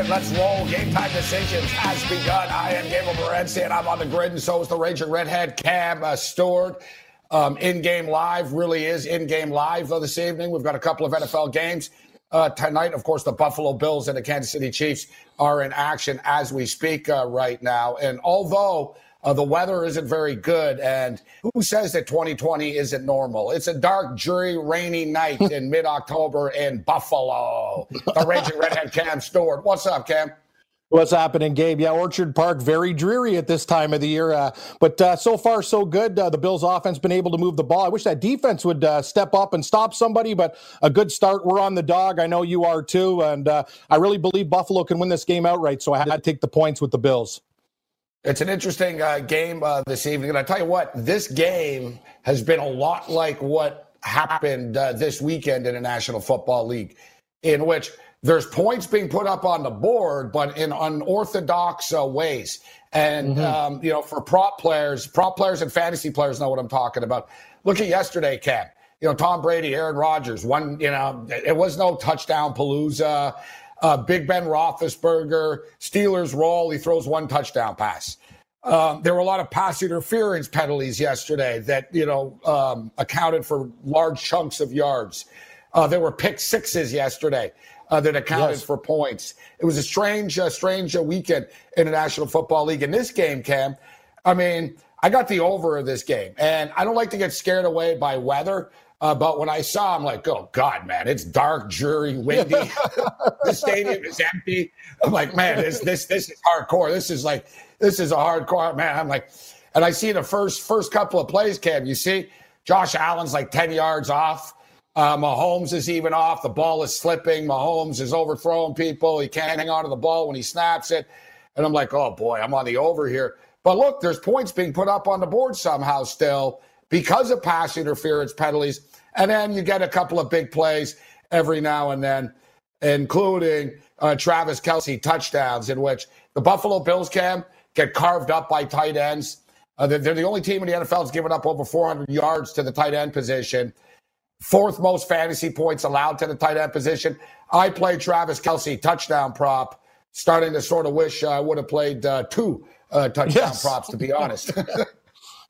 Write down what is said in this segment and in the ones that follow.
right, let's roll. Game time decisions has begun. I am Gabriel Morency, and I'm on the grid, and so is the Raging Redhead Cam uh, Stewart. Um, in-game live really is in-game live uh, this evening. We've got a couple of NFL games uh, tonight. Of course, the Buffalo Bills and the Kansas City Chiefs are in action as we speak uh, right now. And although uh, the weather isn't very good. And who says that 2020 isn't normal? It's a dark, dreary, rainy night in mid October in Buffalo. The Raging Redhead Cam Stewart. What's up, Cam? What's happening, Gabe? Yeah, Orchard Park, very dreary at this time of the year. Uh, but uh, so far, so good. Uh, the Bills' offense been able to move the ball. I wish that defense would uh, step up and stop somebody, but a good start. We're on the dog. I know you are too. And uh, I really believe Buffalo can win this game outright. So I had to take the points with the Bills. It's an interesting uh, game uh, this evening. And I tell you what, this game has been a lot like what happened uh, this weekend in the National Football League, in which there's points being put up on the board, but in unorthodox uh, ways. And, mm-hmm. um, you know, for prop players, prop players and fantasy players know what I'm talking about. Look at yesterday, Cam. You know, Tom Brady, Aaron Rodgers, one, you know, it was no touchdown palooza uh, Big Ben Roethlisberger, Steelers roll. He throws one touchdown pass. Um, there were a lot of pass interference penalties yesterday that you know um, accounted for large chunks of yards. Uh, there were pick sixes yesterday uh, that accounted yes. for points. It was a strange, uh, strange weekend in the National Football League. In this game, Cam, I mean, I got the over of this game, and I don't like to get scared away by weather. Uh, but when I saw, I'm like, oh God, man, it's dark, dreary, windy. the stadium is empty. I'm like, man, this this this is hardcore. This is like this is a hardcore man. I'm like, and I see the first first couple of plays, Cam. You see, Josh Allen's like 10 yards off. Uh, Mahomes is even off. The ball is slipping. Mahomes is overthrowing people. He can't hang on to the ball when he snaps it. And I'm like, oh boy, I'm on the over here. But look, there's points being put up on the board somehow still because of pass interference penalties. And then you get a couple of big plays every now and then, including uh, Travis Kelce touchdowns, in which the Buffalo Bills can get carved up by tight ends. Uh, they're, the only team in the NFL that's given up over 400 yards to the tight end position. Fourth most fantasy points allowed to the tight end position. I played Travis Kelce touchdown prop, starting to sort of wish I would have played uh, two uh, touchdown yes. props, to be honest.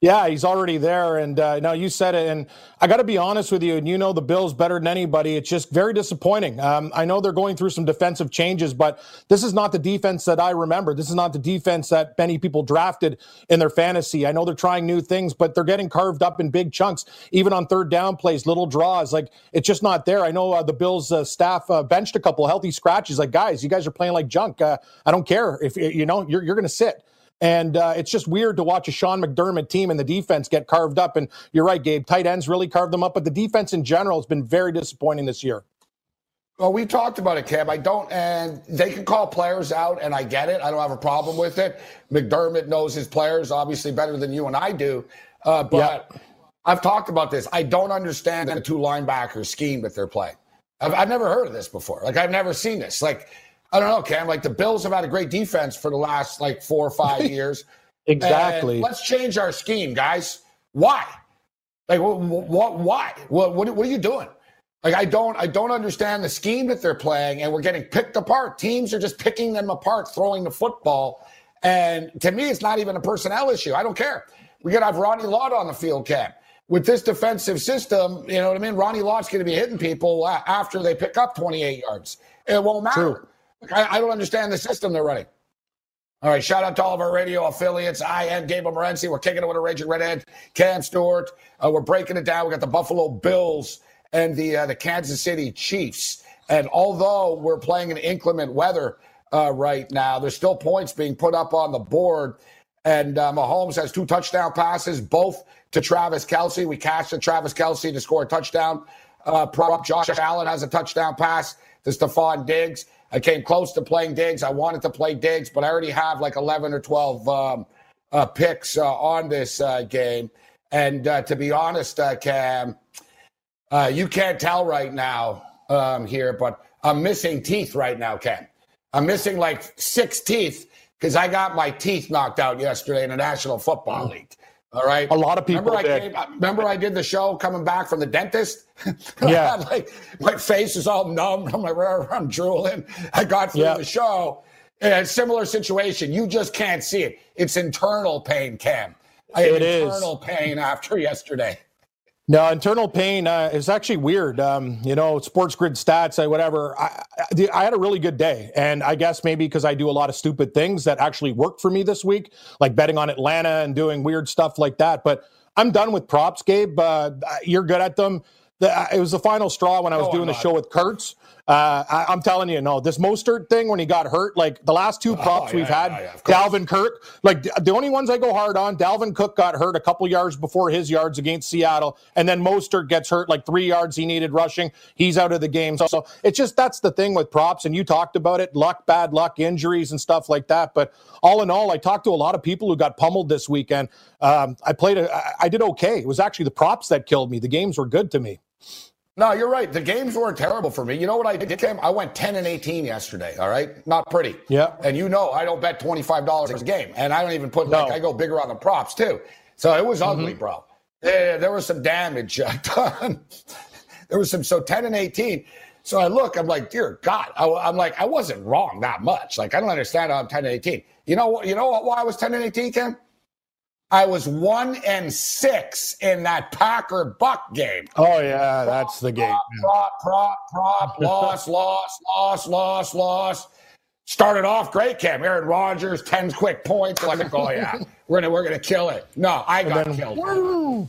Yeah, he's already there. And uh, now you said it. And I got to be honest with you, and you know the Bills better than anybody. It's just very disappointing. Um, I know they're going through some defensive changes, but this is not the defense that I remember. This is not the defense that many people drafted in their fantasy. I know they're trying new things, but they're getting carved up in big chunks, even on third down plays, little draws. Like it's just not there. I know uh, the Bills uh, staff uh, benched a couple healthy scratches. Like, guys, you guys are playing like junk. Uh, I don't care if you know you're, you're going to sit. And uh, it's just weird to watch a Sean McDermott team and the defense get carved up. And you're right, Gabe. Tight ends really carved them up, but the defense in general has been very disappointing this year. Well, we talked about it, Cam. I don't, and they can call players out, and I get it. I don't have a problem with it. McDermott knows his players obviously better than you and I do. Uh, but I've talked about this. I don't understand the two linebacker scheme that they're playing. I've, I've never heard of this before. Like I've never seen this. Like I don't know, Cam. Like the Bills have had a great defense for the last like four or five years. exactly. And let's change our scheme, guys. Why? Like what? what why? What, what? What are you doing? Like I don't. I don't understand the scheme that they're playing, and we're getting picked apart. Teams are just picking them apart, throwing the football. And to me, it's not even a personnel issue. I don't care. We to have Ronnie Lott on the field, Cam. With this defensive system, you know what I mean? Ronnie Lott's going to be hitting people after they pick up 28 yards. It won't matter. I, I, don't understand the system they're running. All right, shout out to all of our radio affiliates. I am Gabriel Morency. We're kicking it with a Raging Redhead, Cam Stewart. Uh, we're breaking it down. We got the Buffalo Bills and the uh, the Kansas City Chiefs. And although we're playing in inclement weather uh, right now, there's still points being put up on the board. And uh, Mahomes has two touchdown passes, both to Travis Kelce. We cashed to Travis Kelce to score a touchdown. Uh, prop Josh Allen has a touchdown pass to Stefon Diggs. I came close to playing Diggs. I wanted to play Diggs, but I already have like 11 or 12 um, uh, picks uh, on this uh, game. And uh, to be honest, uh, Cam, uh, you can't tell right now um, here, but I'm missing teeth right now, Cam. I'm missing like six teeth because I got my teeth knocked out yesterday in the National Football mm. League. All right. A lot of people. Remember. I came, remember I did the show coming back from the dentist. Yeah. like my face is all numb. I'm like, I'm drooling. I got through the show. And similar situation. You just can't see it. It's internal pain, Cam. I it internal is. pain after yesterday. No, internal pain uh, is actually weird. Um, you know, sports grid stats, uh, whatever. I, I, I, had a really good day. And I guess maybe because I do a lot of stupid things that actually worked for me this week, like betting on Atlanta and doing weird stuff like that. But I'm done with props, Gabe. Uh, you're good at them. The, uh, it was the final straw when I was oh, doing the show with Kurtz. Uh, I, am telling you, no, this Mostert thing when he got hurt, like the last two props oh, yeah, we've had, yeah, Dalvin Cook, like the only ones I go hard on, Dalvin Cook got hurt a couple yards before his yards against Seattle, and then Mostert gets hurt like three yards he needed rushing. He's out of the game. So, so it's just that's the thing with props, and you talked about it, luck, bad luck, injuries, and stuff like that. But all in all, I talked to a lot of people who got pummeled this weekend. Um, I played, a, I did okay. It was actually the props that killed me. The games were good to me. No, you're right. The games weren't terrible for me. You know what I did, Tim? I went 10 and 18 yesterday. All right. Not pretty. Yeah. And you know, I don't bet $25 a game. And I don't even put, no. like, I go bigger on the props too. So it was ugly, mm-hmm. bro. There, there was some damage uh, done. there was some, so 10 and 18. So I look, I'm like, dear God, I, am like, I wasn't wrong that much. Like, I don't understand how I'm 10 and 18. You know what? You know what? Why I was 10 and 18, Ken? I was one and six in that Packer Buck game. Oh yeah, prop, that's the game. Prop, prop, prop, prop loss, loss, loss, loss, loss. Started off great, Cam. Aaron Rodgers, 10 quick points. Like, oh yeah, we're gonna we're gonna kill it. No, I got then, killed. Woo!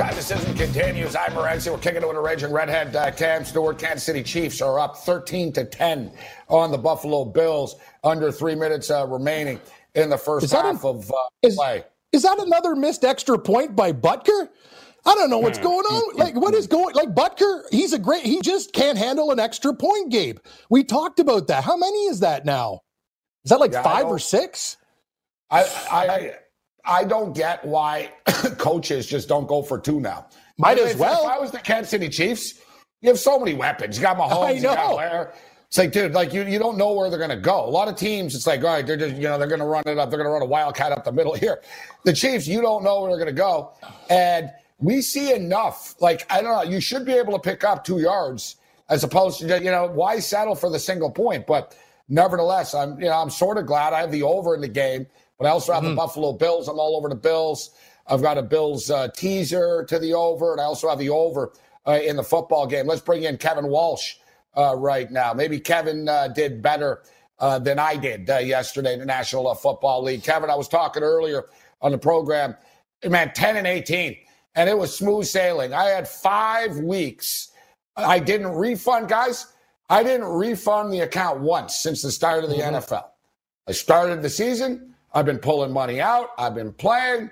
Game time decision continues. I'm Morency. We're kicking it with a raging redhead. Uh, Cam Stewart, Kansas City Chiefs are up 13 to 10 on the Buffalo Bills. Under three minutes uh, remaining in the first Is half a- of uh, is- play. Is that another missed extra point by Butker? I don't know what's Hmm. going on. Like, what is going? Like Butker, he's a great. He just can't handle an extra point, Gabe. We talked about that. How many is that now? Is that like Yeah, five or six? I, I I don't get why coaches just don't go for two now. Might as well. If I was the Kansas City Chiefs, you have so many weapons. You got Mahomes, I you got. Blair. It's like, dude, like you, you don't know where they're going to go. A lot of teams, it's like, all right, they're just, you know, they're going to run it up. They're going to run a wildcat up the middle here. The Chiefs, you don't know where they're going to go. And we see enough. Like, I don't know, you should be able to pick up two yards as opposed to, you know, why settle for the single point? But nevertheless, I'm, you know, I'm sort of glad I have the over in the game, but I also have the Buffalo Bills. I'm all over the Bills. I've got a Bills uh, teaser to the over, and I also have the over uh, in the football game. Let's bring in Kevin Walsh uh, right now. Maybe Kevin uh, did better uh, than I did uh, yesterday in the National Football League. Kevin, I was talking earlier on the program, man, 10 and 18, and it was smooth sailing. I had five weeks. I didn't refund, guys. I didn't refund the account once since the start of the NFL. I started the season. I've been pulling money out. I've been playing.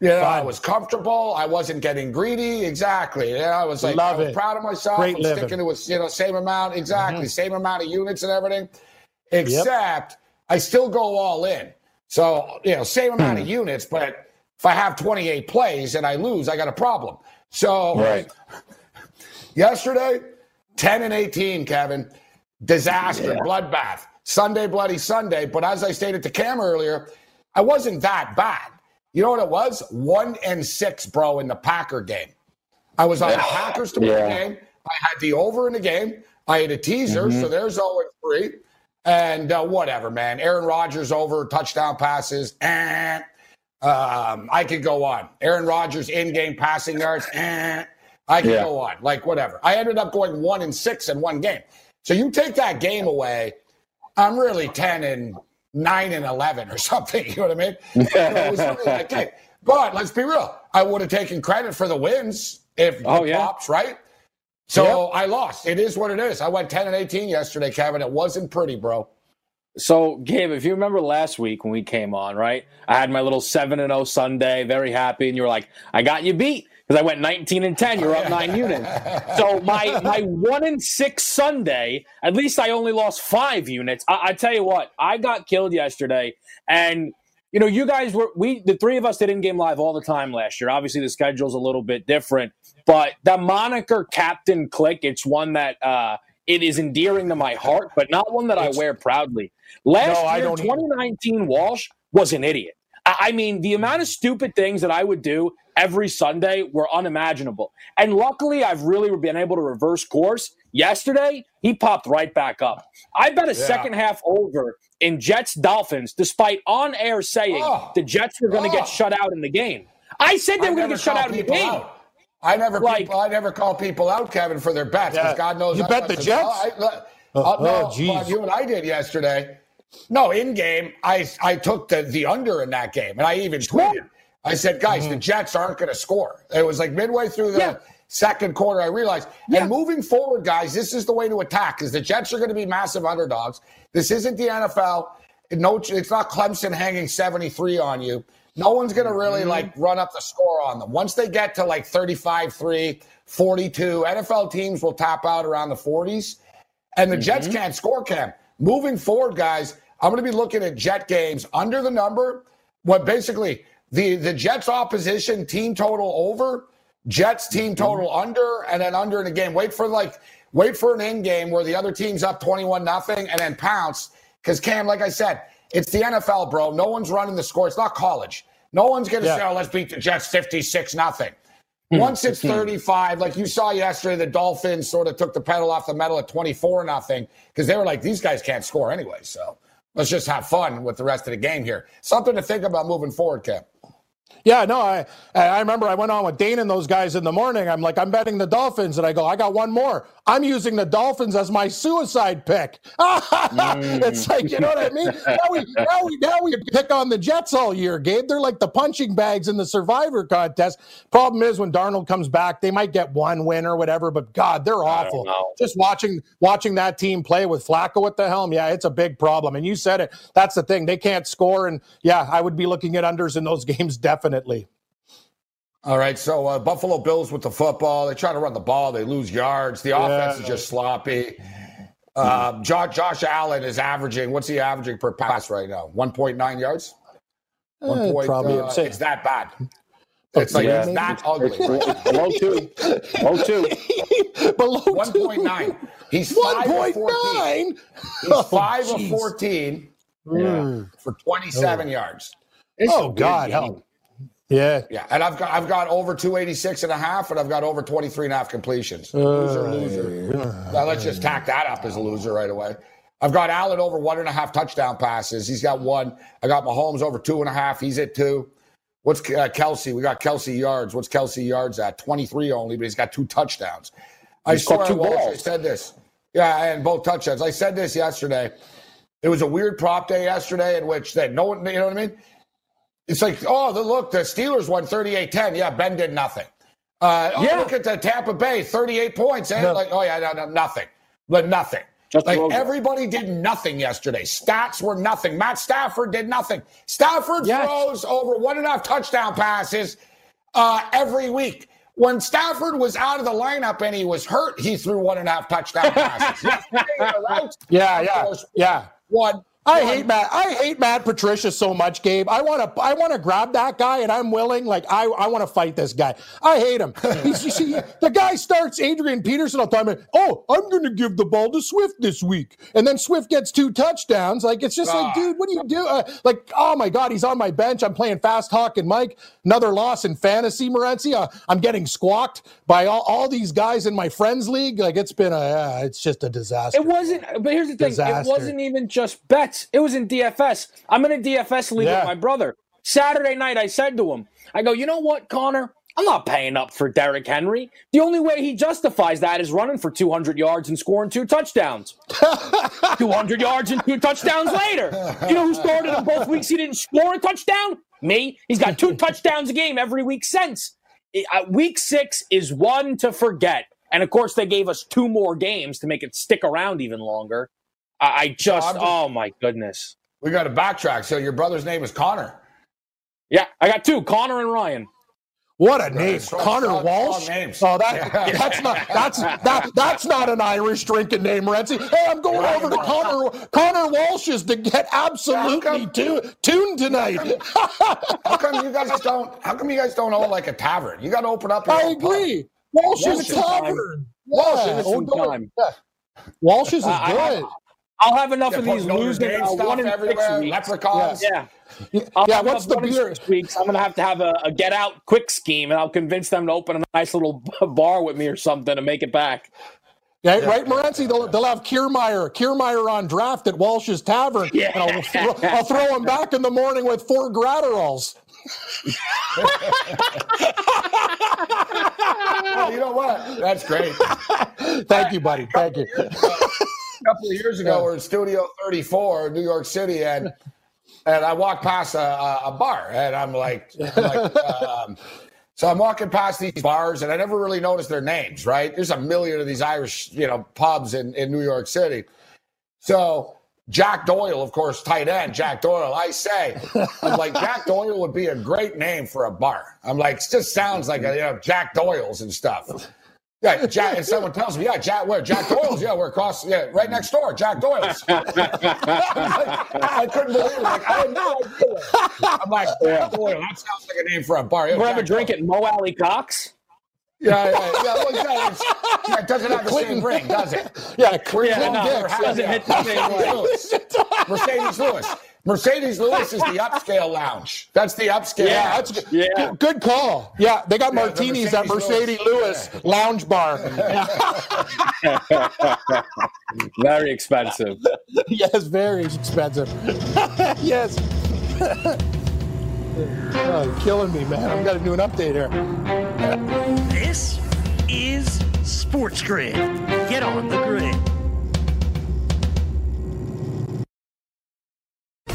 You know, I was comfortable. I wasn't getting greedy. Exactly. You know, I was like, Love I was it. proud of myself. Great I'm living. sticking to a you know same amount exactly, mm-hmm. same amount of units and everything. Except I still go all in. So you know, same amount of hmm. units, but if I have 28 plays and I lose, I got a problem. So Right. yesterday, 10 and 18, Kevin, disaster, bloodbath. Sunday, bloody Sunday. But as I stated to Cam earlier, I wasn't that bad. You know what it was? One and six, bro, in the Packer game. I was on the Packers to win the game. I had the over in the game. I had a teaser, so there's 0 and 3. And uh, whatever, man. Aaron Rodgers over touchdown passes. Eh. Um, I could go on. Aaron Rodgers in game passing yards. Eh. I could Yeah. go on. Like whatever. I ended up going one and six in one game. So you take that game away, I'm really 10 and 9 and 11 or something. You know what I mean? So it was really. But let's be real. I would have taken credit for the wins if Oh, the yeah. props, right? So I lost. It is what it is. I went 10 and 18 yesterday, Kevin. It wasn't pretty, bro. So, Gabe, if you remember last week when we came on, right? I had my little 7 and 0 Sunday, very happy, and you were like, I got you beat because I went 19 and 10. You're up nine units. So, my my 1 and 6 Sunday, at least I only lost five units. I, I tell you what, I got killed yesterday. And, you know, you guys were, we, the three of us did in game live all the time last year. Obviously, the schedule's a little bit different, but the moniker Captain Click, it's one that, uh, it is endearing to my heart, but not one that I wear proudly. Last No, year, don't either. 2019, Walsh was an idiot. I I mean, the amount of stupid things that I would do every Sunday were unimaginable. And luckily, I've really been able to reverse course. Yesterday, he popped right back up. I bet a second half over in Jets Dolphins, despite on air saying Oh. the Jets were going to Oh. get shut out in the game. I said they I were going to get shut out in the game. out. I never, Like- people, I never call people out, Kevin, for their bets because Yeah. God knows You I bet the Jets? have- I, I, Oh, uh, no, oh, geez. but you and I did yesterday. No, in game, I I took the the under in that game, and I even tweeted. I said, guys, Mm-hmm. the Jets aren't going to score. It was like midway through the Yeah. second quarter, I realized. And moving forward, guys, this is the way to attack because the Jets are going to be massive underdogs. This isn't the NFL. No, it's not Clemson hanging 73 on you. No one's going to really Mm-hmm. like run up the score on them. Once they get to like 35 3, 42, NFL teams will tap out around the 40s. And the Jets can't score, Cam. Moving forward, guys, I'm going to be looking at Jet games under the number. What basically the the Jets opposition team total over, Jets team mm-hmm. total under, and then under in the game. Wait for like wait for an end game where the other team's up 21 nothing, and then pounce. Because Cam, like I said, it's the NFL, bro. No one's running the score. It's not college. No one's going to Yeah. say, "Oh, let's beat the Jets 56 nothing." Hmm. Once it's hmm. 35, like you saw yesterday, the Dolphins sort of took the pedal off the metal at 24 nothing because they were like, these guys can't score anyway. So let's just have fun with the rest of the game here. Something to think about moving forward, Cap. Yeah, no, I I remember I went on with Dane and those guys in the morning. I'm like, I'm betting the Dolphins, and I go, I got one more. I'm using the Dolphins as my suicide pick. mm. it's like, you know what I mean? Now we, now we now we pick on the Jets all year, Gabe. They're like the punching bags in the Survivor contest. Problem is, when Darnold comes back, they might get one win or whatever. But God, they're awful. Just watching watching that team play with Flacco at the helm, yeah, it's a big problem. And you said it. That's the thing. They can't score, and yeah, I would be looking at unders in those games definitely definitely. All right, so uh, Buffalo Bills with the football. They try to run the ball, they lose yards. The offense yeah. is just sloppy. Uh, Josh, Josh Allen is averaging. What's he averaging per pass right now? One point nine yards. One uh, point. Probably, uh, it's that bad. It's like yeah. it's that ugly. Below two. Below two. Below one point nine. He's five of fourteen. He's oh, five geez. of fourteen. Yeah. For twenty-seven oh. yards. It's oh God, help. Yeah. Yeah. And I've got I've got over 286 and a half and I've got over 23 and a half completions. Uh, loser, loser. Uh, now let's just tack that up as a loser right away. I've got Allen over one and a half touchdown passes. He's got one. I got Mahomes over two and a half. He's at two. What's uh, Kelce? We got Kelce yards. What's Kelce yards at? 23 only, but he's got two touchdowns. I swear two balls. I said this. Yeah, and both touchdowns. I said this yesterday. It was a weird prop day yesterday in which that no one, you know what I mean? It's like, oh, the, look, the Steelers won 38 10. Yeah, Ben did nothing. Uh, oh, yeah. look at the Tampa Bay, 38 points. Eh? No. Like, oh, yeah, no, no, nothing. But nothing. Just like everybody did nothing yesterday. Stats were nothing. Matt Stafford did nothing. Stafford yes. throws over one and a half touchdown passes uh, every week. When Stafford was out of the lineup and he was hurt, he threw one and a half touchdown passes. yeah, yeah, yeah. One I hate Matt. I hate Matt Patricia so much, Gabe. I want to. I want to grab that guy, and I'm willing. Like I, I want to fight this guy. I hate him. See, the guy starts Adrian Peterson all the time. And, oh, I'm going to give the ball to Swift this week, and then Swift gets two touchdowns. Like it's just like, dude, what do you do? Uh, like, oh my God, he's on my bench. I'm playing fast Hawk and Mike. Another loss in fantasy, Morency. Uh, I'm getting squawked by all, all these guys in my friends league. Like it's been a. Uh, it's just a disaster. It wasn't. But here's the thing. Disaster. It wasn't even just bets it was in DFS. I'm in a DFS league yeah. with my brother. Saturday night, I said to him, I go, you know what, Connor? I'm not paying up for Derrick Henry. The only way he justifies that is running for 200 yards and scoring two touchdowns. 200 yards and two touchdowns later. You know who started in both weeks? He didn't score a touchdown? Me. He's got two touchdowns a game every week since. Week six is one to forget. And of course, they gave us two more games to make it stick around even longer. I just, just oh my goodness. We got to backtrack. So your brother's name is Connor. Yeah, I got two, Connor and Ryan. What a name, strong, Connor strong, Walsh. Strong oh, that yeah. that's not that's that that's not an Irish drinking name, Renzi. Hey, I'm going right. over to Connor Connor Walsh's to get absolutely tu- tuned tonight. how come you guys don't? How come you guys don't own like a tavern? You got to open up. I agree. Walsh's Tavern. Walsh's yeah. time. Walsh's is good. I'll have enough yeah, of these losing uh, one in six weeks. Leprechauns. Yeah. Yeah. I'll yeah what's the beer? weeks. I'm gonna have to have a, a, get out quick scheme, and I'll convince them to open a nice little bar with me or something to make it back. Yeah, yeah. right, Morency. They'll, they'll have Kiermeyer, Kiermeyer on draft at Walsh's Tavern. Yeah. And I'll, throw, I'll throw him back in the morning with four Gratterols. well, you know what? That's great. Thank you, buddy. Thank you a couple of years ago, we're in Studio 34 in New York City, and and I walked past a, a bar, and I'm like, I'm like um, so I'm walking past these bars, and I never really noticed their names. Right? There's a million of these Irish, you know, pubs in in New York City. So Jack Doyle, of course, tight end, Jack Doyle. I say, I'm like, Jack Doyle would be a great name for a bar. I'm like, it just sounds like a, you know, Jack Doyle's and stuff. Yeah, Jack, and someone tells me, yeah, Jack, where? Jack Doyle's? Yeah, we're across, yeah, right next door, Jack Doyle's. I, I couldn't believe it. Like, I had no idea. I'm like, Jack Doyle, that sounds like a name for a bar. We'll have a drink at Mo Alie-Cox. Yeah, yeah, yeah. Well, yeah, yeah, it doesn't have the same ring, does it? Yeah, yeah, no, it doesn't hit the same way. Marcedes Lewis. Marcedes Lewis is the upscale lounge. That's the upscale. Yeah, lounge. that's yeah. Good, good call. Yeah, they got yeah, martinis the at Marcedes Lewis, Lewis lounge bar. very expensive. yes, very expensive. yes. Oh, killing me, man. I've got to do an update here. This is Sports Grid. Get on the grid.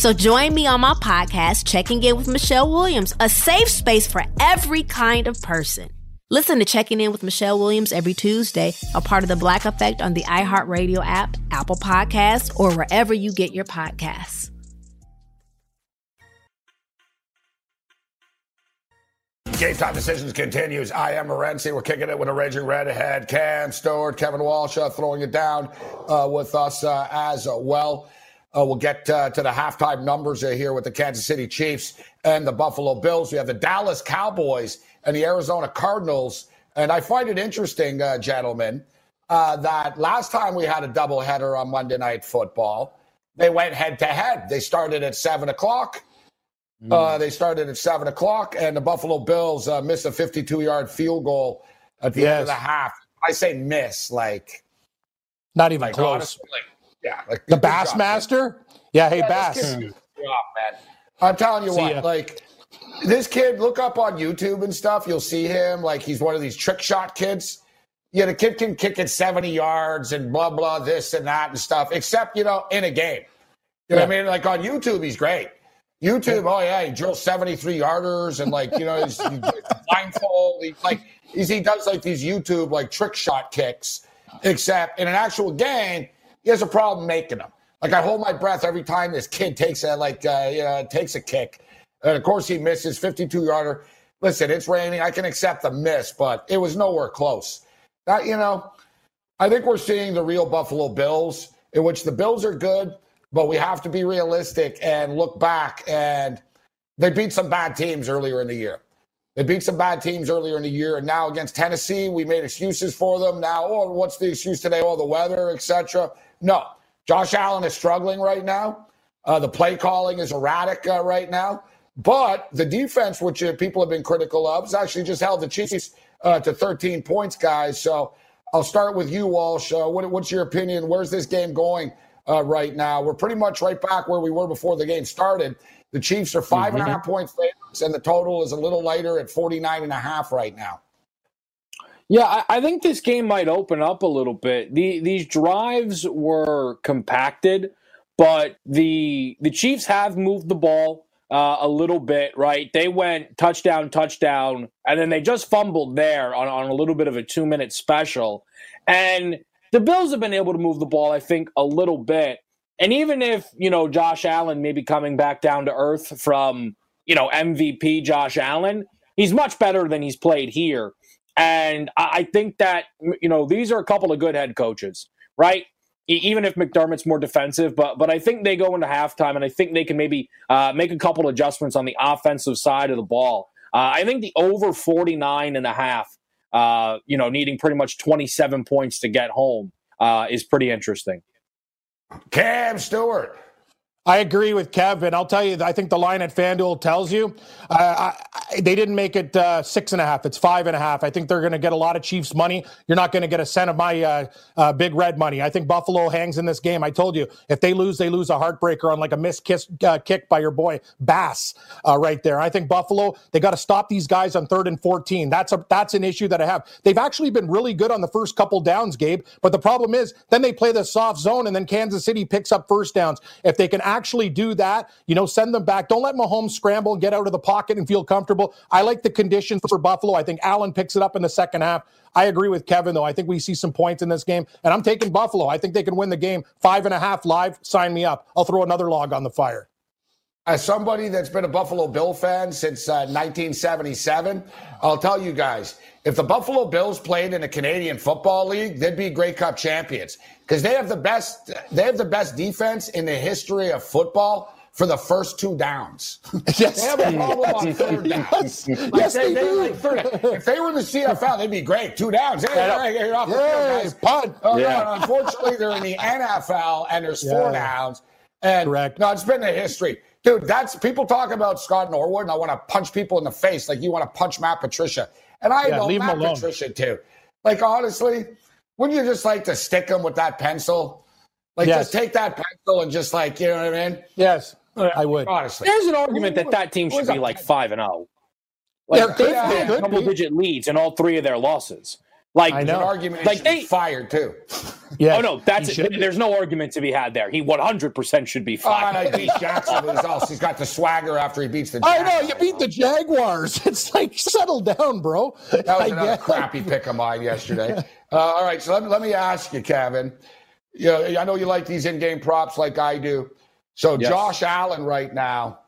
So join me on my podcast, Checking In with Michelle Williams, a safe space for every kind of person. Listen to Checking In with Michelle Williams every Tuesday, a part of the Black Effect on the iHeartRadio app, Apple Podcasts, or wherever you get your podcasts. Game time decisions continues. I am Morency. We're kicking it with a raging redhead. Cam Stewart, Kevin Walsh uh, throwing it down uh, with us uh, as well. Uh, we'll get uh, to the halftime numbers here with the Kansas City Chiefs and the Buffalo Bills. We have the Dallas Cowboys and the Arizona Cardinals. And I find it interesting, uh, gentlemen, uh, that last time we had a doubleheader on Monday Night Football, they went head to head. They started at 7 o'clock. Mm. Uh, they started at 7 o'clock, and the Buffalo Bills uh, missed a 52 yard field goal at the yes. end of the half. I say miss, like. Not even like, close. Honestly, like, yeah. Like, the Bassmaster? Yeah, hey, yeah, Bass. man. I'm telling you see what, ya. like this kid, look up on YouTube and stuff. You'll see him like he's one of these trick shot kids. Yeah, the kid can kick it 70 yards and blah, blah, this and that and stuff, except, you know, in a game. You know yeah. what I mean? Like on YouTube, he's great. YouTube, oh, yeah, he drills 73 yarders and, like, you know, he's, he's blindfold. He, like, he's, he does like these YouTube, like, trick shot kicks, except in an actual game, he has a problem making them. Like, I hold my breath every time this kid takes a, like, uh, takes a kick and of course, he misses 52 yarder. Listen, it's raining. I can accept the miss, but it was nowhere close. That, you know, I think we're seeing the real Buffalo Bills, in which the Bills are good, but we have to be realistic and look back. And they beat some bad teams earlier in the year. They beat some bad teams earlier in the year, and now against Tennessee, we made excuses for them. Now, oh, what's the excuse today? Oh, the weather, etc. No, Josh Allen is struggling right now. Uh, the play calling is erratic uh, right now. But the defense, which uh, people have been critical of, has actually just held the Chiefs uh, to 13 points, guys. So I'll start with you, Walsh. Uh, what, what's your opinion? Where's this game going uh, right now? We're pretty much right back where we were before the game started. The Chiefs are five mm-hmm. and a half point favorites, and the total is a little lighter at 49 and a half right now. Yeah, I, I think this game might open up a little bit. The, these drives were compacted, but the the Chiefs have moved the ball uh, a little bit, right? They went touchdown, touchdown, and then they just fumbled there on, on a little bit of a two minute special. And the Bills have been able to move the ball, I think, a little bit. And even if, you know, Josh Allen maybe coming back down to earth from, you know, MVP Josh Allen, he's much better than he's played here. And I think that, you know, these are a couple of good head coaches, right? even if McDermott's more defensive. But but I think they go into halftime, and I think they can maybe uh, make a couple adjustments on the offensive side of the ball. Uh, I think the over 49 and a half, uh, you know, needing pretty much 27 points to get home uh, is pretty interesting. Cam Stewart. I agree with Kevin. I'll tell you, I think the line at FanDuel tells you uh, I, they didn't make it uh, six and a half. It's five and a half. I think they're going to get a lot of Chiefs money. You're not going to get a cent of my uh, uh, big red money. I think Buffalo hangs in this game. I told you, if they lose, they lose a heartbreaker on like a missed kiss, uh, kick by your boy Bass uh, right there. I think Buffalo, they got to stop these guys on third and 14. That's a that's an issue that I have. They've actually been really good on the first couple downs, Gabe. But the problem is, then they play the soft zone, and then Kansas City picks up first downs. If they can actually do that, you know, send them back. Don't let Mahomes scramble and get out of the pocket and feel comfortable. I like the conditions for Buffalo. I think Allen picks it up in the second half. I agree with Kevin, though. I think we see some points in this game, and I'm taking Buffalo. I think they can win the game five and a half live. Sign me up. I'll throw another log on the fire. As somebody that's been a Buffalo Bill fan since uh, 1977, I'll tell you guys if the Buffalo Bills played in a Canadian Football League, they'd be Grey Cup champions because they have the best. They have the best defense in the history of football for the first two downs. Yes. they have a problem on third down. Yes. Like, Yes, they, they they, do. like third, if they were in the CFL, they'd be great. Two downs. Hey, Yeah. hey, you're off the Yeah, field, guys. punt. Oh, Yeah. no, unfortunately, they're in the NFL and there's four downs. And Correct. no, it's been the history. Dude, that's people talk about Scott Norwood, and I want to punch people in the face like you want to punch Matt Patricia. And I Yeah, know leave him Matt alone. Patricia too. Like, honestly, wouldn't you just like to stick him with that pencil? Like, Yes. just take that pencil and just like, you know what I mean? Yes, I would. Honestly. There's an argument that that team should be like five and oh. zero. Like Yeah, they've yeah, had could double be. digit leads in all three of their losses. Like I There's an argument Like like they they- fired too. Yeah. Oh no, that's it. there's no argument to be had there. He 100 percent should be Oh, fired. and I beat Jackson. Who's else? He's got the swagger after he beats the. I know you beat the Jaguars. It's like settle down, bro. That was another crappy pick of mine yesterday. Uh, all right, so let me, let me ask you, Kevin. You know, I know you like these in-game props like I do. So Yes. Josh Allen right now,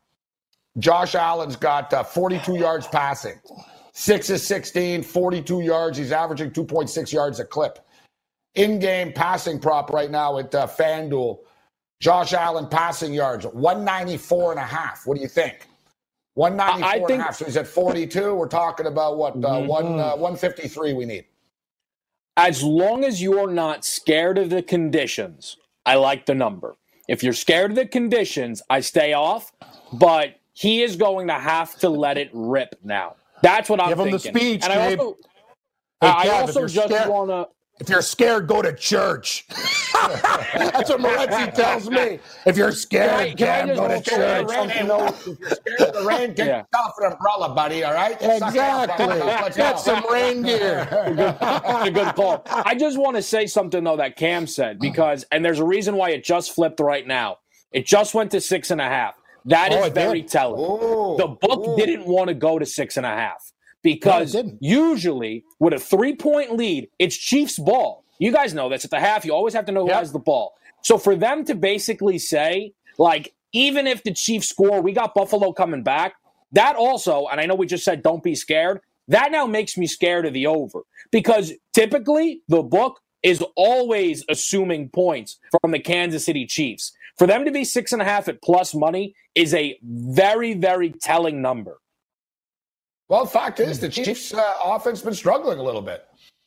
Josh Allen's got uh, 42 yards passing, six is 16, 42 yards. He's averaging 2.6 yards a clip. In-game passing prop right now at uh, FanDuel. Josh Allen passing yards, 194 and a half. What do you think? 194 I and a half. So he's at 42. We're talking about what? Uh, one, uh, 153 we need. as long as you're not scared of the conditions, I like the number. If you're scared of the conditions, I stay off. But he is going to have to let it rip now. That's what I'm Give him the speech, and I also, Hey, I Kev, also just scared- want to. If you're scared, go to church. That's what Moretzi tells me. If you're scared, Can I- can go to church. Rain, hey, no, if you're scared of the rain, get Yeah. yourself an umbrella, buddy. All right? Suck it up, Exactly. Get some reindeer. a good call. I just want to say something though that Cam said because, and there's a reason why it just flipped right now. It just went to six and a half. That Oh, is it very did. telling. Ooh, the book ooh. didn't want to go to six and a half because No, usually with a three point lead, it's Chiefs ball. You guys know this at the half. You always have to know who Yep. has the ball. So for them to basically say, like, even if the Chiefs score, we got Buffalo coming back. That also, and I know we just said don't be scared. That now makes me scared of the over because typically the book is always assuming points from the Kansas City Chiefs. For them to be six and a half at plus money is a very, very telling number. Well, the fact is, the Chiefs' uh, offense been struggling a little bit.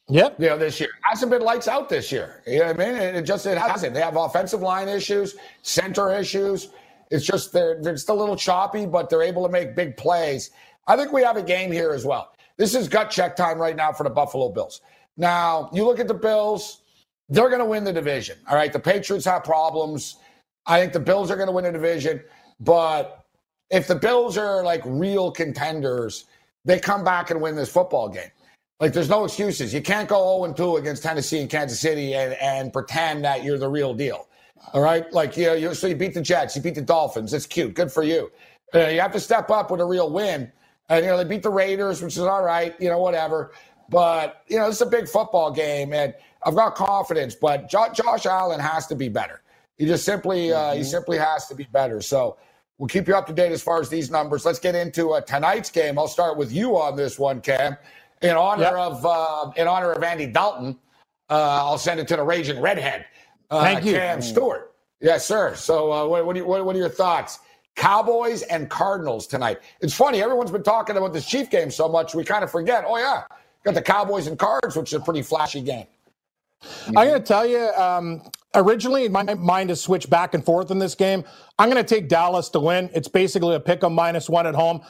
Yep. You know, this year hasn't been lights out this year. You know what I mean? It just it hasn't. They have offensive line issues, center issues. It's just they're they're just a little choppy, but they're able to make big plays. I think we have a game here as well. This is gut check time right now for the Buffalo Bills. Now you look at the Bills; they're going to win the division. All right, the Patriots have problems. I think the Bills are going to win a division, but if the Bills are like real contenders, they come back and win this football game. Like, there's no excuses. You can't go 0 2 against Tennessee and Kansas City and, and pretend that you're the real deal. All right. Like, you know, you, so you beat the Jets, you beat the Dolphins. It's cute. Good for you. Uh, you have to step up with a real win. And, you know, they beat the Raiders, which is all right, you know, whatever. But, you know, it's a big football game. And I've got confidence, but jo- Josh Allen has to be better. He just simply, uh, he simply has to be better. So, We'll keep you up to date as far as these numbers. Let's get into uh, tonight's game. I'll start with you on this one, Cam. In honor Yep. of uh, in honor of Andy Dalton, uh, I'll send it to the raging redhead, uh, Thank you. Cam Stewart. Yes, sir. So, uh, what, what, are you- what, what are your thoughts? Cowboys and Cardinals tonight. It's funny. Everyone's been talking about this Chief game so much, we kind of forget. Oh yeah, got the Cowboys and Cards, which is a pretty flashy game. I'm going to tell you, um, originally my mind has switched back and forth in this game. I'm going to take Dallas to win. It's basically a pick 'em minus one at home.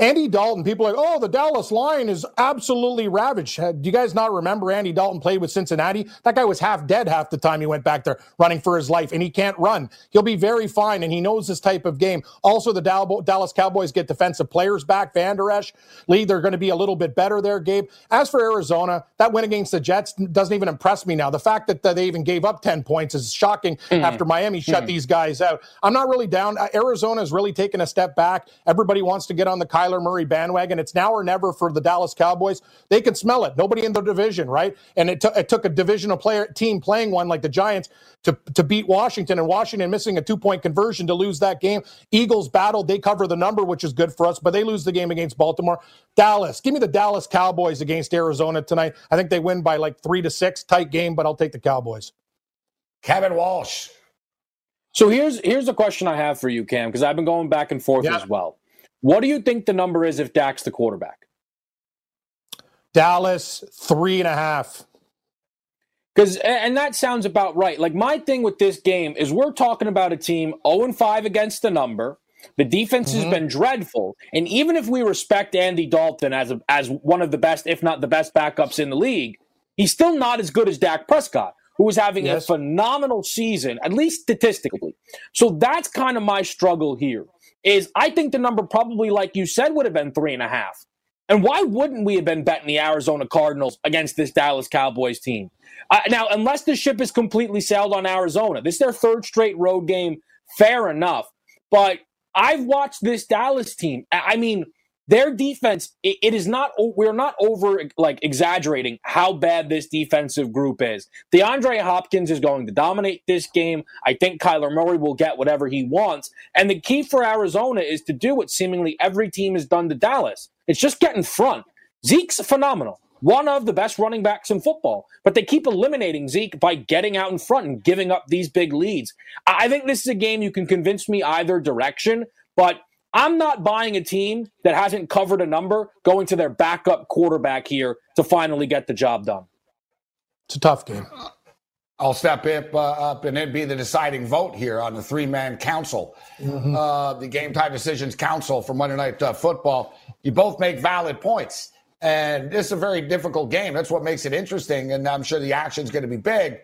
Andy Dalton, people are like, oh, the Dallas line is absolutely ravaged. Do you guys not remember Andy Dalton played with Cincinnati? That guy was half dead half the time he went back there running for his life, and he can't run. He'll be very fine, and he knows this type of game. Also, the Dallas Cowboys get defensive players back. Vander Esch, Lee, they're going to be a little bit better there, Gabe. As for Arizona, that win against the Jets doesn't even impress me now. The fact that they even gave up 10 points is shocking mm. after Miami shut mm. these guys out. I'm not really down. Arizona is really taking a step back. Everybody wants to get on the Kyler Murray bandwagon. It's now or never for the Dallas Cowboys. They can smell it. Nobody in the division, right? And it, t- it took a divisional player team playing one like the Giants to, to beat Washington, and Washington missing a two point conversion to lose that game. Eagles battled. They cover the number, which is good for us, but they lose the game against Baltimore. Dallas, give me the Dallas Cowboys against Arizona tonight. I think they win by like three to six, tight game, but I'll take the Cowboys. Kevin Walsh. So here's here's a question I have for you, Cam, because I've been going back and forth yeah. as well. What do you think the number is if Dak's the quarterback? Dallas, three and a half. Because and that sounds about right. Like my thing with this game is we're talking about a team 0 and 5 against the number. The defense mm-hmm. has been dreadful, and even if we respect Andy Dalton as a, as one of the best, if not the best, backups in the league, he's still not as good as Dak Prescott, who is having yes. a phenomenal season, at least statistically. So that's kind of my struggle here is I think the number probably, like you said, would have been three and a half. And why wouldn't we have been betting the Arizona Cardinals against this Dallas Cowboys team? Uh, now, unless the ship is completely sailed on Arizona, this is their third straight road game. Fair enough. But I've watched this Dallas team. I mean, their defense it, it is not we're not over like exaggerating how bad this defensive group is. Deandre hopkins is going to dominate this game. I think kyler murray will get whatever he wants. And the key for arizona is to do what seemingly every team has done to dallas. It's just get in front. Zeke's phenomenal. One of the best running backs in football, but they keep eliminating Zeke by getting out in front and giving up these big leads. I think this is a game you can convince me either direction, but I'm not buying a team that hasn't covered a number going to their backup quarterback here to finally get the job done. It's a tough game. I'll step up, uh, up and then be the deciding vote here on the three man council, mm-hmm. uh, the Game Time Decisions Council for Monday Night uh, Football. You both make valid points. And this is a very difficult game. That's what makes it interesting. And I'm sure the action's going to be big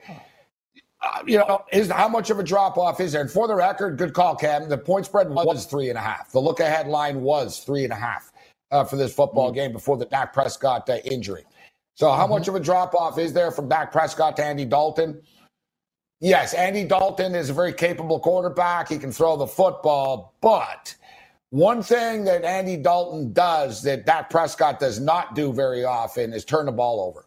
uh, you know, is how much of a drop off is there? And for the record, good call, Cam. The point spread was three and a half. The look ahead line was three and a half uh, for this football mm-hmm. game before the Dak Prescott uh, injury. So, how mm-hmm. much of a drop off is there from Dak Prescott to Andy Dalton? Yes, Andy Dalton is a very capable quarterback. He can throw the football, but one thing that Andy Dalton does that Dak Prescott does not do very often is turn the ball over.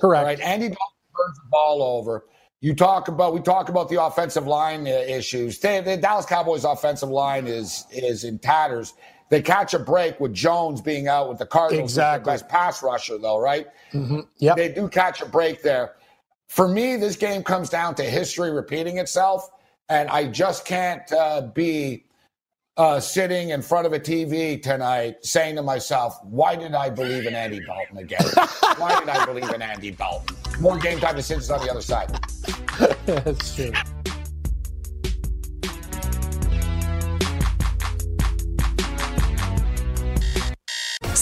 Correct. Right? Andy Dalton turns the ball over. You talk about we talk about the offensive line uh, issues. The, the, Dallas Cowboys offensive line is is in tatters. They catch a break with Jones being out with the Cardinals. Exactly. Best pass rusher though, right? Mm-hmm. Yeah. They do catch a break there. For me, this game comes down to history repeating itself, and I just can't uh, be uh, sitting in front of a TV tonight saying to myself, why did I believe in Andy Dalton again? why did I believe in Andy Dalton? More game time decisions on the other side. That's true.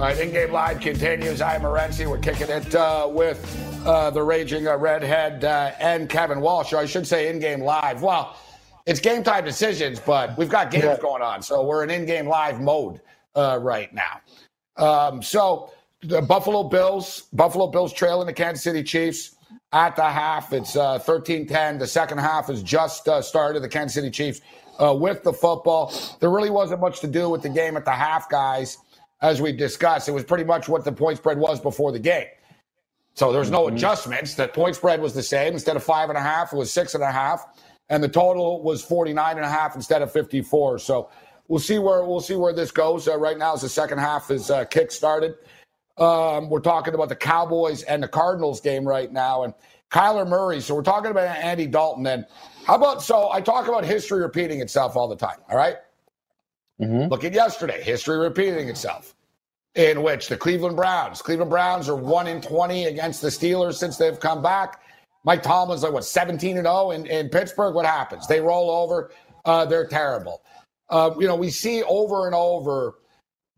All right, in game live continues. I am Morency. We're kicking it uh, with uh, the raging uh, redhead uh, and Kevin Walsh. Or I should say, in game live. Well, it's game time decisions, but we've got games yeah. going on, so we're in in game live mode uh, right now. Um, so the Buffalo Bills, Buffalo Bills trailing the Kansas City Chiefs at the half. It's 13-10. Uh, the second half has just started. The Kansas City Chiefs with the football. There really wasn't much to do with the game at the half, guys as we've discussed, it was pretty much what the point spread was before the game. So there's no mm-hmm. adjustments. The point spread was the same. Instead of five and a half, it was six and a half. And the total was 49 and a half instead of 54. So we'll see where we'll see where this goes. Uh, right now, as the second half is uh, kick started. Um, we're talking about the Cowboys and the Cardinals game right now, and Kyler Murray. So we're talking about Andy Dalton. And how about so I talk about history repeating itself all the time. All right? Look at yesterday, history repeating itself. In which the Cleveland Browns, Cleveland Browns are one in twenty against the Steelers since they've come back. Mike Tomlin's like what seventeen and zero in, in Pittsburgh. What happens? They roll over. Uh, they're terrible. Uh, you know, we see over and over.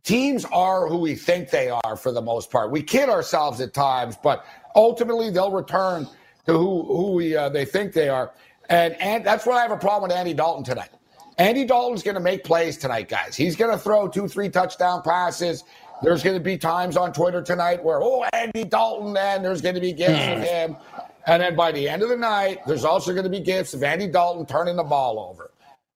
Teams are who we think they are for the most part. We kid ourselves at times, but ultimately they'll return to who who we uh, they think they are. And and that's why I have a problem with Andy Dalton tonight. Andy Dalton's going to make plays tonight, guys. He's going to throw two, three touchdown passes. There's going to be times on Twitter tonight where, oh, Andy Dalton, and there's going to be gifts of hmm. him. And then by the end of the night, there's also going to be gifts of Andy Dalton turning the ball over.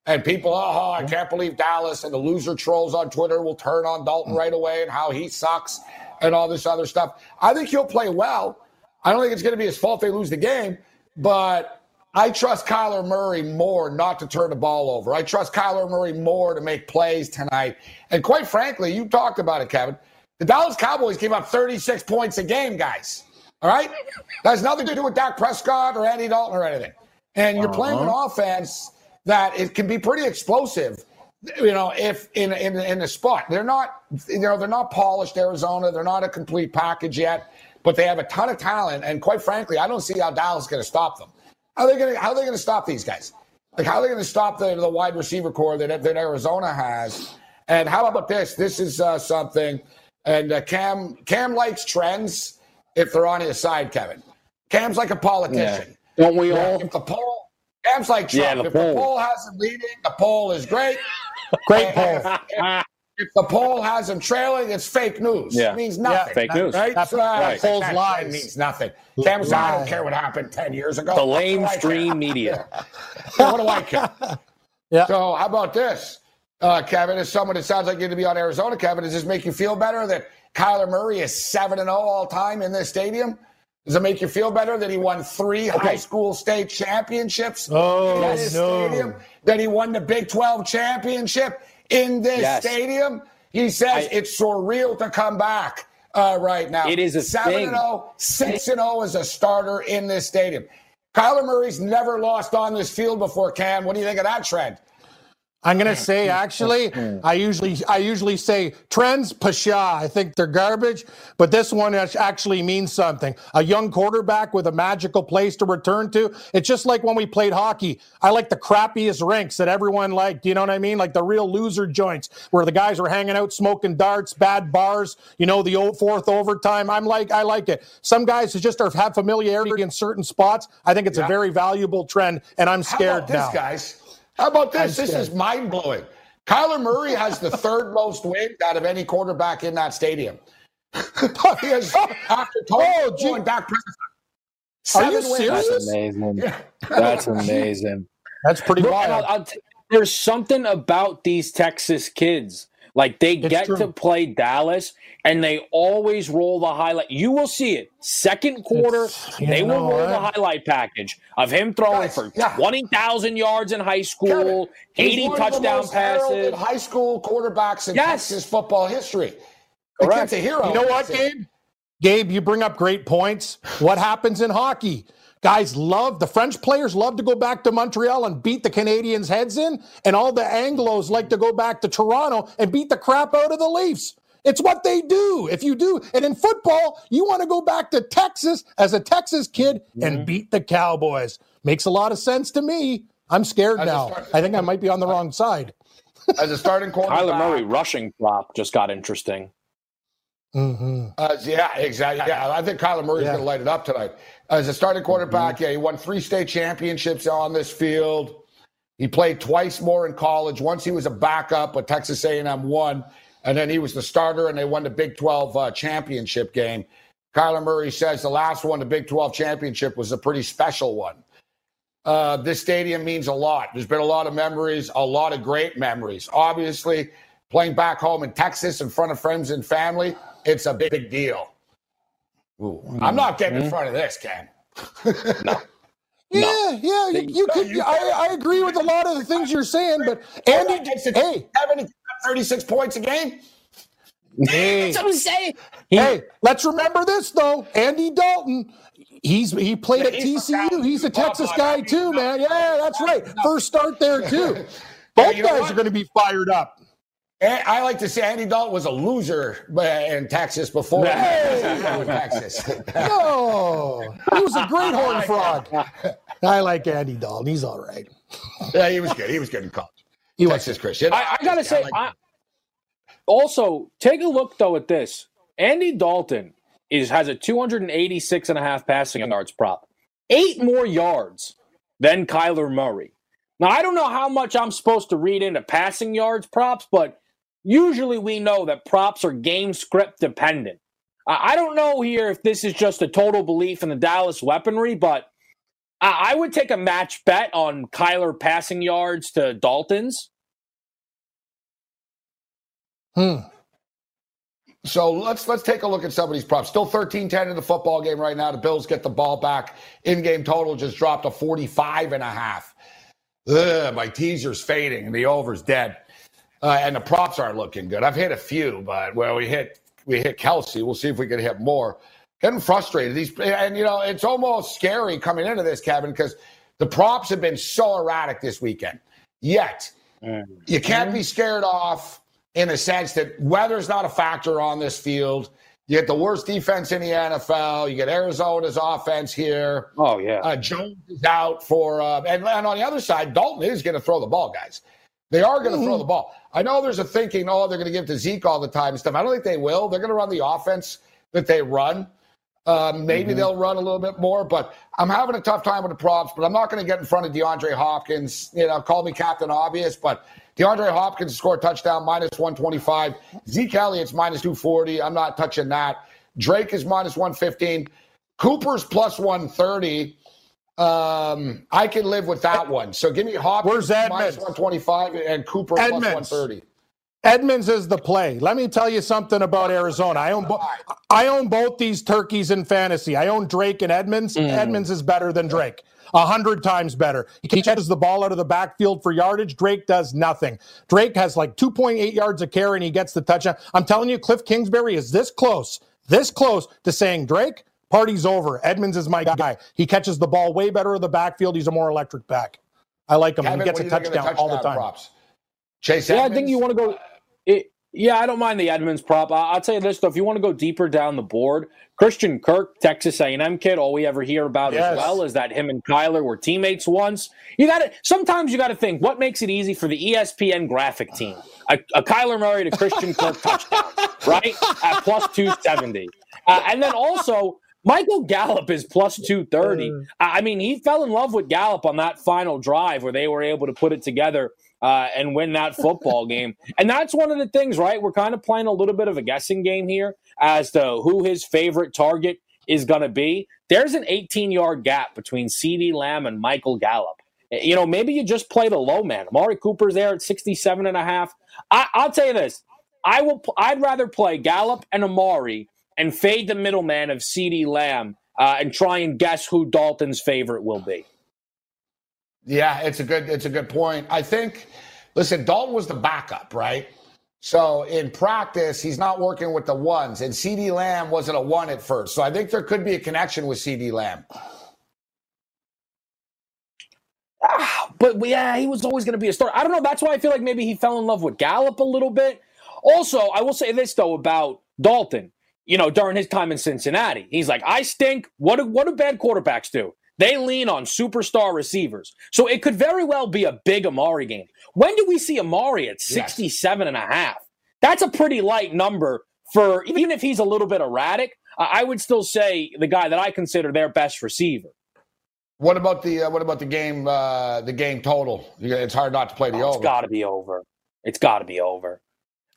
And people, oh, I hmm. can't believe Dallas and the loser trolls on Twitter will turn on Dalton hmm. right away and how he sucks and all this other stuff. I think he'll play well. I don't think it's going to be his fault they lose the game, but I trust Kyler Murray more not to turn the ball over. I trust Kyler Murray more to make plays tonight. And quite frankly, you talked about it, Kevin. The Dallas Cowboys gave up 36 points a game, guys. All right? That has nothing to do with Dak Prescott or Andy Dalton or anything. And you're uh-huh. playing an offense that it can be pretty explosive. You know, if in in in the spot, they're not you know they're not polished Arizona. They're not a complete package yet, but they have a ton of talent. And quite frankly, I don't see how Dallas is going to stop them. How are they going to how are they going to stop these guys? Like how are they going to stop the, the wide receiver core that that Arizona has? And how about this? This is uh, something. And uh, Cam Cam likes trends if they're on his side. Kevin, Cam's like a politician. Don't we all? If the poll, Cam's like Trump. Yeah, the if poll. the poll has him leading, the poll is great. Great poll. If, if the poll has him trailing, it's fake news. Yeah. It means nothing. fake news. Right? That- So, uh, that poll's that lies. means nothing. Cam's like, I don't care what happened 10 years ago. The What do lamestream media. what do I care? Yeah. So how about this, uh, Kevin? As someone that sounds like you're going to be on Arizona, Kevin, does this make you feel better that Kyler Murray is seven and zero all time in this stadium? Does it make you feel better that he won three high school state championships Oh, in this no. stadium? That he won the Big Twelve championship in this Yes. stadium? He says I- it's surreal to come back uh, right now. It is a seven thing. and 0, 6 and zero as a starter in this stadium. Kyler Murray's never lost on this field before. Cam, what do you think of that trend? I'm gonna say actually, I usually I usually say trends pasha. I think they're garbage, but this one actually means something. A young quarterback with a magical place to return to. It's just like when we played hockey. I like the crappiest rinks that everyone liked. You know what I mean? Like the real loser joints where the guys are hanging out smoking darts, bad bars. You know the old fourth overtime. I'm like I like it. Some guys just are, have familiarity in certain spots. I think it's a very valuable trend, and I'm scared How about this, guys? How about this? I'm This is mind blowing. Kyler Murray has the third most wins out of any quarterback in that stadium. he has after Tom Oh, Brady gee. and Dak Prescott. Are you wins. serious? That's amazing. That's amazing. That's pretty Look, wild. I'll- I'll t- there's something about these Texas kids. Like they It's get true. to play Dallas and they always roll the highlight. You will see it. Second quarter, It's- you they will know roll the highlight package of him throwing Guys, for yeah. 20,000 yards in high school, Kevin, he's 80 one of the touchdown most passes. High school quarterbacks in Yes. Texas football history. The Correct. kid's a hero. You know what, Gabe? Gabe, you bring up great points. What happens in hockey? Guys love the French players love to go back to Montreal and beat the Canadiens' heads in, and all the Anglos like to go back to Toronto and beat the crap out of the Leafs. It's what they do. If you do, and in football, you want to go back to Texas as a Texas kid and beat the Cowboys. Makes a lot of sense to me. I'm scared As now. start- I think I might be on the wrong side. As a starting quarterback. Kyler Murray rushing prop just got interesting. hmm Uh, yeah, exactly. Yeah, I think Kyler Murray's Yeah. going to light it up tonight. As a starting quarterback, yeah, he won three state championships on this field. He played twice more in college. Once he was a backup, but Texas A&M won, and then he was the starter, and they won the Big 12 uh, championship game. Kyler Murray says the last one, the Big 12 championship, was a pretty special one. Uh, this stadium means a lot. There's been a lot of memories, a lot of great memories. Obviously, playing back home in Texas in front of friends and family, it's a big, big deal. Ooh, I'm not getting in mm-hmm. front of this, Ken. Yeah, No. yeah, you, you could. I, I agree with a lot of the things you're saying, but Andy, hey, Kevin, 36 points a game. hey, That's what I'm saying. hey, let's remember this though. Andy Dalton, he's he played Yeah, at he's from TCU. He's a Texas guy too, man. Yeah, that's right. First start there too. Both you guys are going to be fired up. And I like to say Andy Dalton was a loser in Texas before. Hey! Texas. No, he was a great horn frog. I like Andy Dalton. He's all right. yeah, he was good. He was good in college. He was. Texas Christian. I, I gotta say, like- I, also take a look though at this. Andy Dalton is has a 286 and a half passing yards prop, eight more yards than Kyler Murray. Now I don't know how much I'm supposed to read into passing yards props, but usually we know that props are game script dependent. I, don't know here if this is just a total belief in the Dallas weaponry, but I, I would take a match bet on Kyler passing yards to Dalton's. Hmm. So let's let's take a look at some of these props. Still 13-10 in the football game right now. The Bills get the ball back. In-game total just dropped to 45 and a half. Ugh, my teaser's fading and the over's dead. Uh, and the props aren't looking good. I've hit a few, but well, we hit we hit Kelce. We'll see if we can hit more. Getting frustrated. These and you know it's almost scary coming into this, Kevin, because the props have been so erratic this weekend. Yet you can't be scared off in the sense that weather's not a factor on this field. You get the worst defense in the NFL. You get Arizona's offense here. Oh yeah. Uh, Jones is out for, uh, and, and on the other side, Dalton is going to throw the ball, guys. They are going to throw the ball. I know there's a thinking, oh, they're going to give to Zeke all the time and stuff. I don't think they will. They're going to run the offense that they run. Um, maybe they'll run a little bit more, but I'm having a tough time with the props. But I'm not going to get in front of DeAndre Hopkins. You know, call me Captain Obvious, but DeAndre Hopkins scored a touchdown minus 125. Zeke Elliott's minus 240. I'm not touching that. Drake is minus 115. Cooper's plus 130. Um, I can live with that one. So give me Hopkins Where's minus Edmonds? 125 and Cooper Edmonds. 130. Edmonds is the play. Let me tell you something about Arizona. I own bo- I own both these turkeys in fantasy. I own Drake and Edmonds. Edmonds is better than Drake. A hundred times better. He catches the ball out of the backfield for yardage. Drake does nothing. Drake has like 2.8 yards of carry and he gets the touchdown. I'm telling you, Cliff Kingsbury is this close, this close to saying Drake, party's over. Edmonds is my guy. He catches the ball way better in the backfield. He's a more electric back. I like him. Kevin, he gets a do you think of the touchdown all the time. Props? Chase Yeah, I think you want to go. It, yeah, I don't mind the Edmonds prop. I, I'll tell you this though: if you want to go deeper down the board, Christian Kirk, Texas A&M kid. All we ever hear about Yes. as well is that him and Kyler were teammates once. You got to sometimes you got to think what makes it easy for the ESPN graphic team. A, a Kyler Murray to Christian Kirk touchdown, right at plus two seventy, uh, and then also. Michael Gallup is plus 230. I I mean, he fell in love with Gallup on that final drive where they were able to put it together uh, and win that football game. And that's one of the things, right? We're kind of playing a little bit of a guessing game here as to who his favorite target is going to be. There's an 18 yard gap between CeeDee Lamb and Michael Gallup. You know, maybe you just play the low man. Amari Cooper's there at 67 and a half. I, I'll tell you this. I will. I'd rather play Gallup and Amari and fade the middleman of CeeDee Lamb uh, and try and guess who Dalton's favorite will be. Yeah, it's a good it's a good point. I think listen, Dalton was the backup, right? So in practice, he's not working with the ones, and CeeDee Lamb wasn't a one at first. So I think there could be a connection with CeeDee Lamb. Ah, but yeah, he was always going to be a star. I don't know. That's why I feel like maybe he fell in love with Gallup a little bit. Also, I will say this though about Dalton. You know, during his time in Cincinnati, he's like, "I stink." What do what do bad quarterbacks do? They lean on superstar receivers. So it could very well be a big Amari game. When do we see Amari at 67 and a half? That's a pretty light number for even if he's a little bit erratic. I would still say the guy that I consider their best receiver. What about the uh, what about the game uh, the game total? It's hard not to play the Oh, it's over. got to be over. It's got to be over.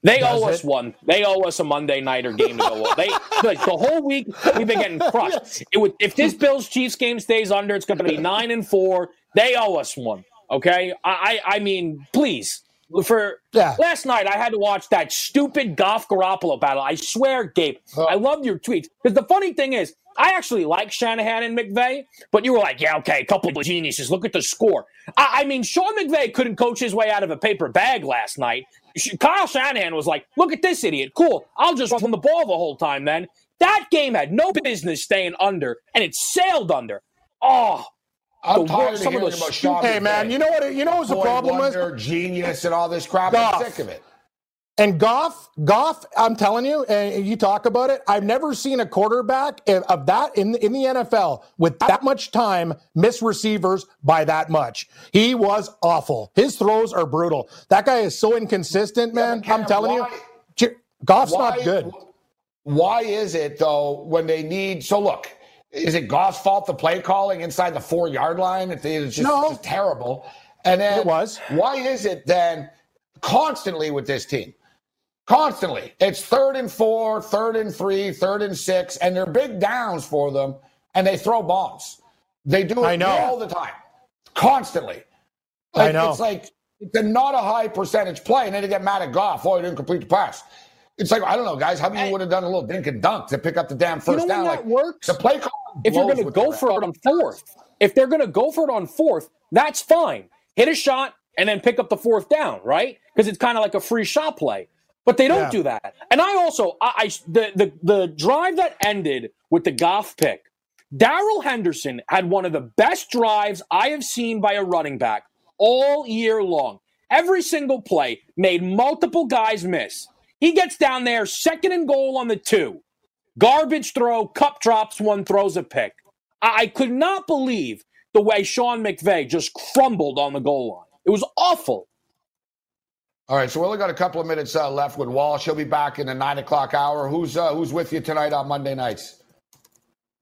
They Does owe us one. They owe us a Monday nighter game to go. They like the whole week we've been getting crushed. It would if this Bills Chiefs game stays under, it's going to be nine and four. They owe us one. Okay, I I, I mean, please for Yeah. last night, I had to watch that stupid Goff Garoppolo battle. I swear, Gabe, I loved your tweets because the funny thing is, I actually like Shanahan and McVay, but you were like, yeah, okay, a couple of geniuses. Look at the score. I, I mean, Sean McVay couldn't coach his way out of a paper bag last night. Sh- Kyle Shanahan was like, look at this idiot. Cool. I'll just run the ball the whole time then. That game had no business staying under, and it sailed under. Oh, I'm the tired worst- of some of hearing the about stu- Sean Hey man, you know what? You know what the problem was? wonder, genius, and all this crap. Goff. I'm sick of it. And Goff, Goff, I'm telling you, and you talk about it. I've never seen a quarterback of that in in the NFL with that much time miss receivers by that much. He was awful. His throws are brutal. That guy is so inconsistent, man. Cam, I'm telling why- you, Goff's Why- not good. Why is it though when they need? So look, is it Goff's fault the play calling inside the four yard line? It's just, No. just terrible. And then It was. Why is it then constantly with this team? Constantly, it's third and four, third and three, third and six, and they're big downs for them, and they throw bombs. They do it I know. all the time, constantly. I know. It's like it's a not a high percentage play, and then they get mad at Goff. Oh, he didn't complete the pass. It's like I don't know, guys. How about you would have done a little dink and dunk to pick up the damn you first know down? when Like that works? the play call. if you're going to go for it on fourth, if they're going to go for it on fourth, that's fine. Hit a shot and then pick up the fourth down, right? Because it's kind of like a free shot play. But they don't Yeah. do that. And I also, I, I the, the the drive that ended with the Goff pick, Darrell Henderson had one of the best drives I have seen by a running back all year long. Every single play made multiple guys miss. He gets down there, second and goal on the two. Garbage throw, cup drops one, throws a pick. I, I could not believe the way Sean McVay just crumbled on the goal line. It was awful. All right, so we only got a couple of minutes uh, left with Walsh. He'll be back in the nine o'clock hour. Who's uh, who's with you tonight on Monday nights?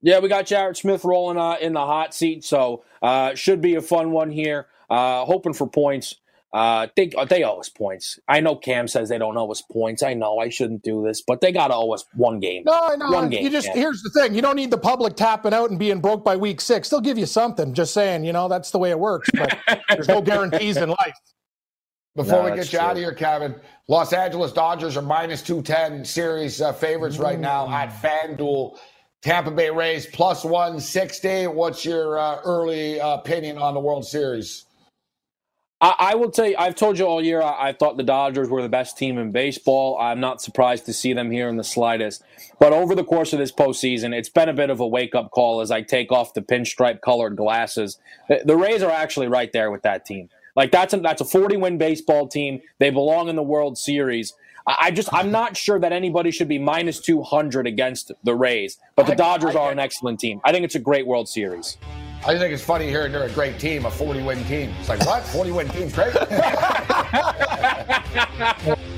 Yeah, we got Jared Smith rolling uh, in the hot seat, so uh, should be a fun one here. Uh, hoping for points. Uh, they they owe us points. I know Cam says they don't owe us points. I know I shouldn't do this, but they got to owe us one game. No, no. One game, you just Cam. here's the thing: you don't need the public tapping out and being broke by week six. They'll give you something. Just saying, you know, that's the way it works. But there's no guarantees in life. Before No, we get you out of here, Kevin, Los Angeles Dodgers are minus 210 series uh, favorites right now at FanDuel. Tampa Bay Rays plus 160. What's your uh, early uh, opinion on the World Series? I, I will tell you, I've told you all year, I, I thought the Dodgers were the best team in baseball. I'm not surprised to see them here in the slightest. But over the course of this postseason, it's been a bit of a wake up call as I take off the pinstripe colored glasses. The Rays are actually right there with that team. Like that's a, that's a 40 win baseball team. They belong in the World Series. I, I just I'm not sure that anybody should be minus 200 against the Rays. But the I- Dodgers I- are an excellent team. I think it's a great World Series. I think it's funny hearing they're a great team, a 40 win team. It's like, what? 40 win team's great?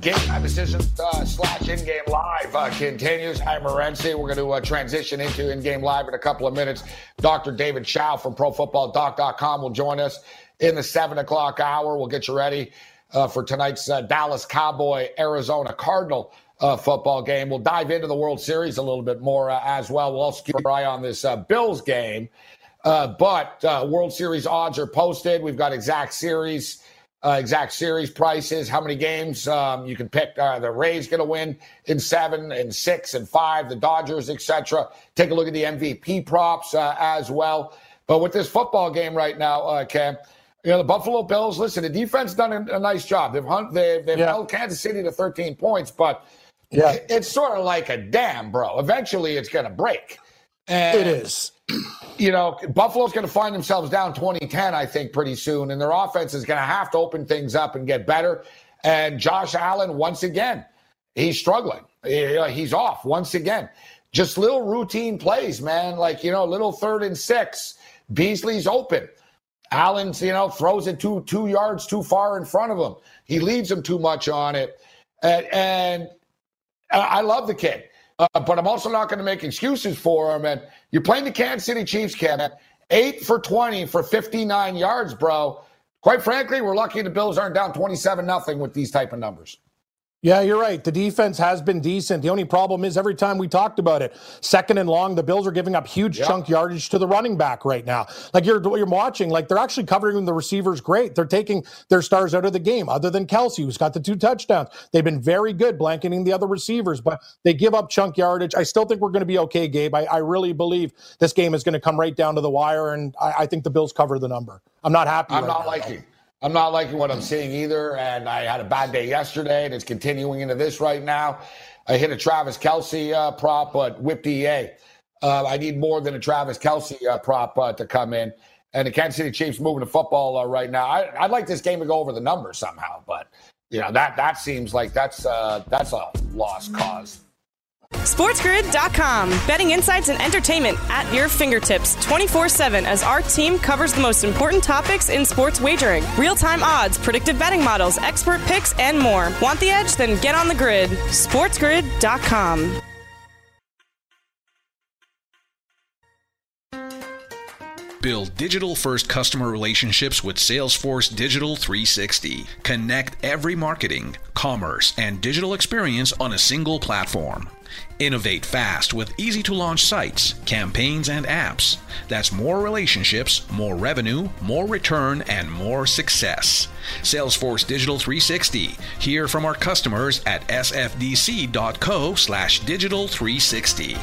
Game time decision uh, slash in game live uh, continues. I'm Morency. We're going to uh, transition into in game live in a couple of minutes. Dr. David Chao from ProFootballDoc.com will join us in the seven o'clock hour. We'll get you ready uh, for tonight's uh, Dallas Cowboy Arizona Cardinal uh, football game. We'll dive into the World Series a little bit more as well. We'll also keep our eye on this Bills game. But World Series odds are posted. We've got exact series, uh, exact series prices, how many games um, you can pick. Uh, the Rays going to win in seven and six and five, the Dodgers, etc. Take a look at the MVP props uh, as well. But with this football game right now, uh, Cam, you know the Buffalo Bills. Listen, the defense done a, a nice job. They've hunt, they've, they've Yeah. held Kansas City to 13 points, but Yeah. it's sort of like a dam, bro. Eventually, it's going to break. And It is. You know, Buffalo's going to find themselves down 2010, I think, pretty soon, and their offense is going to have to open things up and get better. And Josh Allen, once again, he's struggling. He's off once again. Just little routine plays, man. Like, you know, little third and six Beasley's open. Allen's, you know, throws it two two yards too far in front of him. He leaves him too much on it, and, and uh, I love the kid, uh, but I'm also not going to make excuses for him. And you're playing the Kansas City Chiefs, Kevin, eight for 20 for 59 yards, bro. Quite frankly, we're lucky the Bills aren't down 27 nothing with these type of numbers. Yeah, you're right. The defense has been decent. The only problem is every time we talked about it, second and long, the Bills are giving up huge chunk yardage to the running back right now. Like you're you're watching, like they're actually covering the receivers great. They're taking their stars out of the game, other than Kelce, who's got the two touchdowns. They've been very good blanketing the other receivers, but they give up chunk yardage. I still think we're going to be okay, Gabe. I, I really believe this game is going to come right down to the wire, and I, I think the Bills cover the number. I'm not happy. I'm right not now. liking. I'm not liking what I'm seeing either. And I had a bad day yesterday, and it's continuing into this right now. I hit a Travis Kelce uh, prop, but whipped EA. Uh, I need more than a Travis Kelce uh, prop uh, to come in. And the Kansas City Chiefs moving the football uh, right now. I, would like this game to go over the number somehow, but you know that that seems like that's uh, that's a lost cause. SportsGrid.com. Betting insights and entertainment at your fingertips 24 7 as our team covers the most important topics in sports wagering real time odds, predictive betting models, expert picks, and more. Want the edge? Then get on the grid. SportsGrid.com. Build digital first customer relationships with Salesforce Digital 360. Connect every marketing, commerce, and digital experience on a single platform. Innovate fast with easy to launch sites, campaigns, and apps. That's more relationships, more revenue, more return, and more success. Salesforce Digital 360. Hear from our customers at sfdc.co slash digital 360.